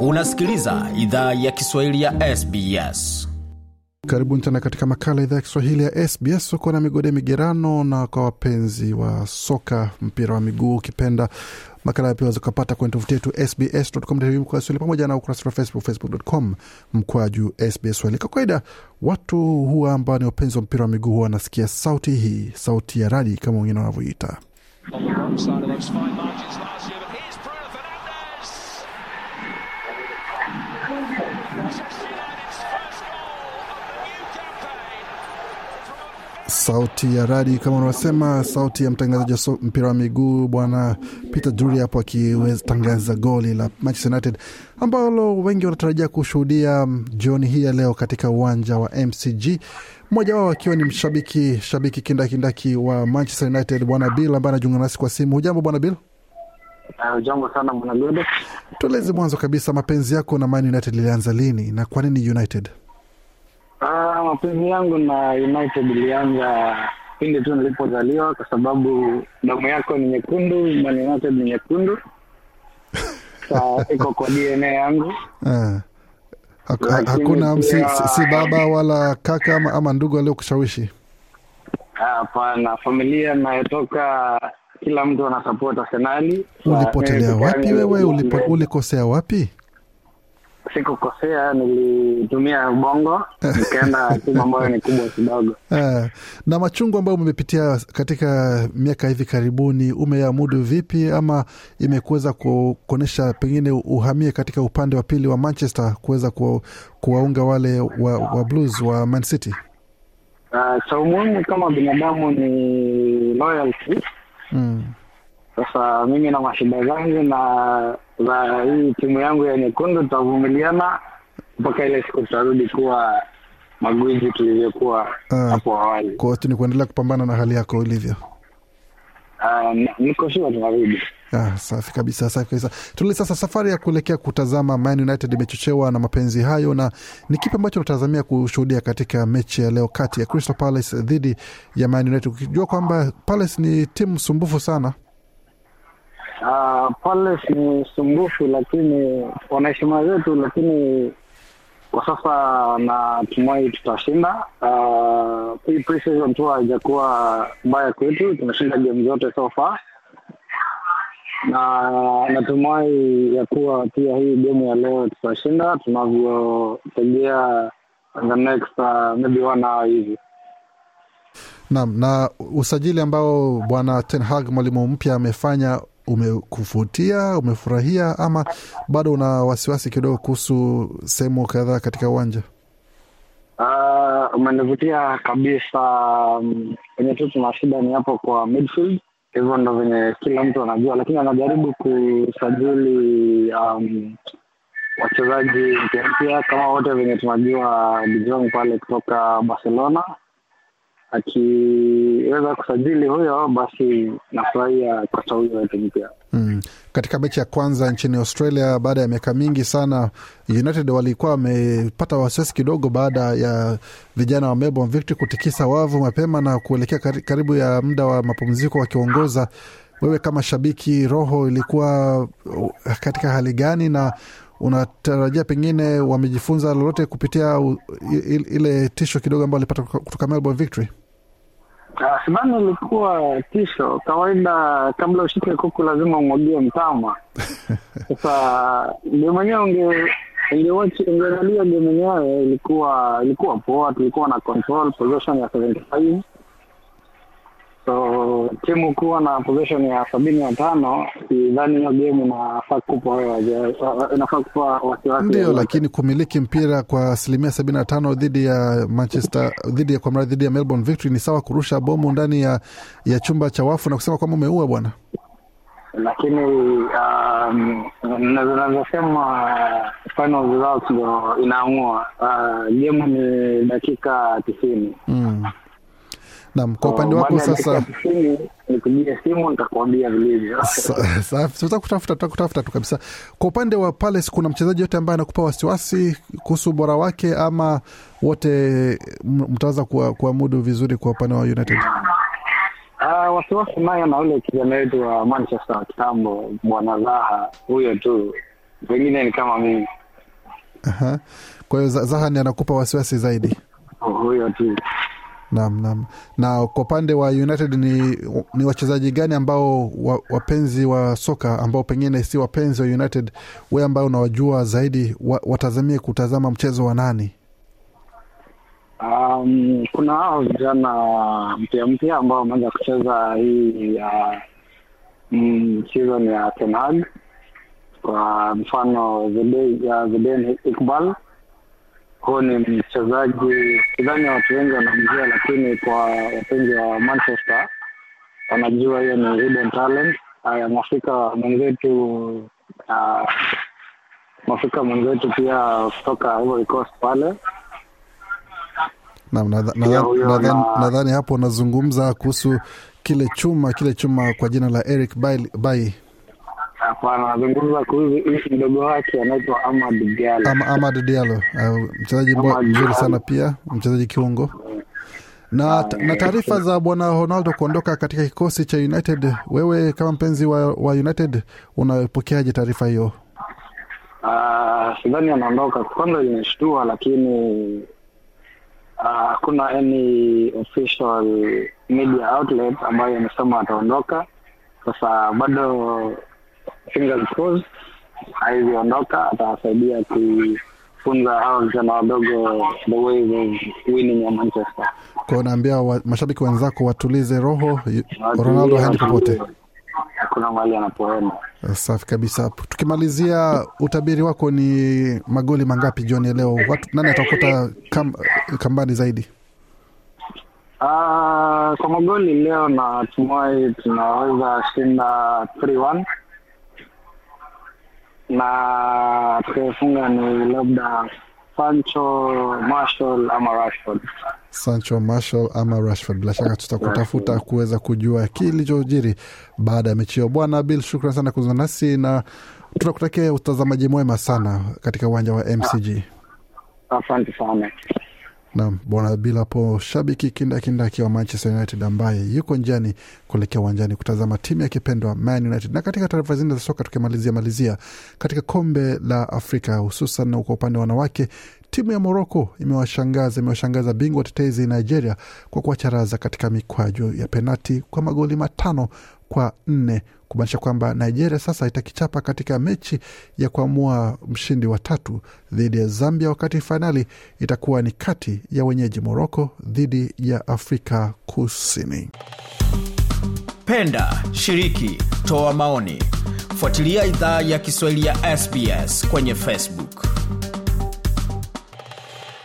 Unasikiliza idhaa ya Kiswahili ya SBS. Karibuni tena katika makala idhaa ya Kiswahili ya SBS. Uko na migode migerano, na kwa wapenzi wa soka, mpira wa miguu ukipenda, makala pia waweza kupata kwenye tovuti yetu sbs.com.au pamoja na ukurasa wa Facebook, facebook.com mkwaju SBS Swahili. Kwa kawaida watu huwa ambao ni wapenzi wa mpira wa miguu huwa wanasikia sauti hii, sauti ya radi kama wengine wanavyoita. Sauti ya radi kama unavyosema, sauti ya mtangazaji wa so, mpira wa miguu bwana Peter Drury hapo akitangaza goli la Manchester United ambalo wengi wanatarajia kushuhudia mm, jioni hii ya leo katika uwanja wa MCG, mmoja wao akiwa ni mshabiki shabiki kindakindaki wa Manchester United bwana Bill ambaye anajiunga nasi kwa simu. Hujambo bwana Bill? Uh, jambo sana mwanagode. Tueleze mwanzo kabisa mapenzi yako na Man United ilianza lini na kwa nini United? Uh, mapenzi yangu na United ilianza pindi tu nilipozaliwa, kwa sababu damu yako ni nyekundu, Man United ni nyekundu. Iko kwa DNA yangu. Ah. Ha- hakuna pia- si, si, baba wala kaka ama, ama ndugu aliokushawishi? Ah, Hapana, familia nayotoka kila mtu anasupport Arsenali. Ulipotelea wapi wewe? Ulipo, ulikosea wapi? Sikukosea, nilitumia ubongo nikaenda timu ambayo ni kubwa kidogo. Ah, na machungu ambayo umepitia katika miaka hivi karibuni umeyamudu vipi, ama imekuweza kuonyesha pengine uhamie katika upande wa pili wa Manchester kuweza ku, kuwaunga wale wa, wa Blues wa Man City? Uh, cha umuhimu kama binadamu ni loyalty. Mm. Sasa mimi na mashida zangu na za hii timu yangu ya nyekundu tutavumiliana mpaka ile siku tutarudi kuwa magwiji tulivyokuwa Ah. hapo awali. Kwa hiyo ni kuendelea kupambana na hali yako ilivyo. Uh, niko sure tunarudi. Ah, safi kabisa, safi kabisa. Tuli sasa, safari ya kuelekea kutazama Man United imechochewa na mapenzi hayo, na ni kipi ambacho unatazamia kushuhudia katika mechi ya leo kati ya Crystal Palace dhidi ya Man United, ukijua kwamba Palace ni timu sumbufu sana? Uh, Palace ni sumbufu, lakini wana heshima zetu, lakini kwa sasa natumai tutashinda. Uh, hii preseason tu haijakuwa mbaya kwetu, tumeshinda game zote so far, na natumai ya kuwa pia hii game ya leo tutashinda tunavyotegea the next uh, maybe one hour hivi. Naam, na usajili ambao bwana Ten Hag mwalimu mpya amefanya umekuvutia, umefurahia, ama bado una wasiwasi kidogo kuhusu sehemu kadhaa katika uwanja? Uh, umenivutia kabisa. Venye tu tuna shida ni hapo kwa midfield, hivyo ndo venye kila mtu anajua, lakini anajaribu kusajili um, wachezaji mpya kama wote venye tunajua De pale kutoka Barcelona akiweza kusajili huyo, basi nafurahia kocha huyo wetu mpya. Mm. Katika mechi ya kwanza nchini Australia baada ya miaka mingi sana, United walikuwa wamepata wasiwasi kidogo baada ya vijana wa Melbourne Victory kutikisa wavu mapema na kuelekea karibu ya muda wa mapumziko wakiongoza. Wewe kama shabiki, roho ilikuwa katika hali gani, na unatarajia pengine wamejifunza lolote kupitia u- i- i- ile tisho kidogo ambayo walipata kutoka- Melbourne Victory? Sidhani ilikuwa tisho. Kawaida, kabla ushike kuku lazima umwagie mtama. Sasa ndio mwenyewe unge ungewatch ungeangalia game yenyewe ilikuwa ilikuwa poa, tulikuwa na control possession ya 75 so timu kuwa na position ya sabini na tano sidhani hiyo game inafaa kupa inafaa kupa wasiwasi Ndio, lakini kumiliki mpira kwa asilimia sabini na tano dhidi ya Manchester dhidi ya kwa mradhi dhidi ya Melbourne Victory ni sawa kurusha bomu ndani ya, ya chumba cha wafu na kusema kwamba umeua bwana. lakini um, nazosema final results ndo inaamua. Uh, game ni dakika tisini. Mm. Naam, kwa upande wako sasa nikupigia simu nitakuambia vilivyo. sa- safi, tutakutafuta tu kabisa. Kwa upande wa Palace, kuna mchezaji yote ambaye anakupa wasiwasi kuhusu ubora wake, ama wote mtaweza kuamudu vizuri kwa upande wa United? Uh, wasiwasi nayo na ule kijana wetu wa Manchester wa kitambo bwana Zaha, huyo tu wengine ni kama mimi Aha. Kwa hiyo Zaha ni anakupa wasiwasi zaidi. huyo tu. Naam, naam. Na kwa upande wa United ni, ni wachezaji gani ambao wa, wapenzi wa soka ambao pengine si wapenzi wa United, we ambao unawajua zaidi wa, watazamie kutazama mchezo wa nani? Um, kuna hao vijana mpya mpya ambao wameanza kucheza hii ya mm, season ya Ten. Kwa mfano Zede- Iqbal, huyu ni mchezaji sidhani watu wengi wanamjua, lakini kwa wapenzi wa Manchester wanajua hiyo ni hidden talent. Haya, mwafrika mwenzetu uh, mwafrika mwenzetu pia kutoka Ivory Coast pale nadhani hapo unazungumza kuhusu kile chuma kile chuma kwa jina la Eric Bailly Hapana, anazungumza kuhusu mdogo wake anaitwa Amad Diallo. Am, Amad Diallo, uh, mchezaji mzuri sana pia, mchezaji kiungo na, na taarifa za bwana Ronaldo kuondoka katika kikosi cha United, wewe kama mpenzi wa, wa United unapokeaje taarifa hiyo? Uh, sidhani anaondoka. Kwanza imeshtua, lakini hakuna uh, any official media outlet ambayo imesema ataondoka. Sasa bado fingers crossed, haiziondoka, atawasaidia kufunza hawa vijana wadogo the way of winning ya Manchester. Kwa unaambia wa, mashabiki wenzako watulize roho, Ronaldo haendi popote. Hakuna mali anapoenda. Safi kabisa. Tukimalizia, utabiri wako ni magoli mangapi jioni ya leo? Watu, nani atakuta kam, kambani zaidi? Uh, kwa magoli leo natumai tunaweza shinda 3-1 na tukifunga ni labda Sancho, Marshall ama Rashford. Sancho, Marshall ama Rashford. Bila shaka tutakutafuta kuweza kujua kilichojiri baada ya mechi hiyo. Bwana Bill, shukran sana kuzungumza nasi na tunakutakia utazamaji mwema sana katika uwanja wa MCG. Asante sana. Naam, bwana Bill hapo, shabiki kindakindaki wa Manchester United ambaye yuko njiani kuelekea uwanjani kutazama timu ya kipendwa Man United. Na katika taarifa zingine za soka tukimalizia malizia katika kombe la Afrika, hususan kwa upande wa wanawake, timu ya Moroko imewashangaza imewashangaza bingwa tetezi Nigeria kwa kuwacharaza katika mikwaju ya penati kwa magoli matano kwa nne kumaanisha kwamba Nigeria sasa itakichapa katika mechi ya kuamua mshindi wa tatu dhidi ya Zambia, wakati fainali itakuwa ni kati ya wenyeji Moroko dhidi ya Afrika Kusini. Penda, shiriki, toa maoni. Fuatilia idhaa ya Kiswahili ya SBS kwenye Facebook.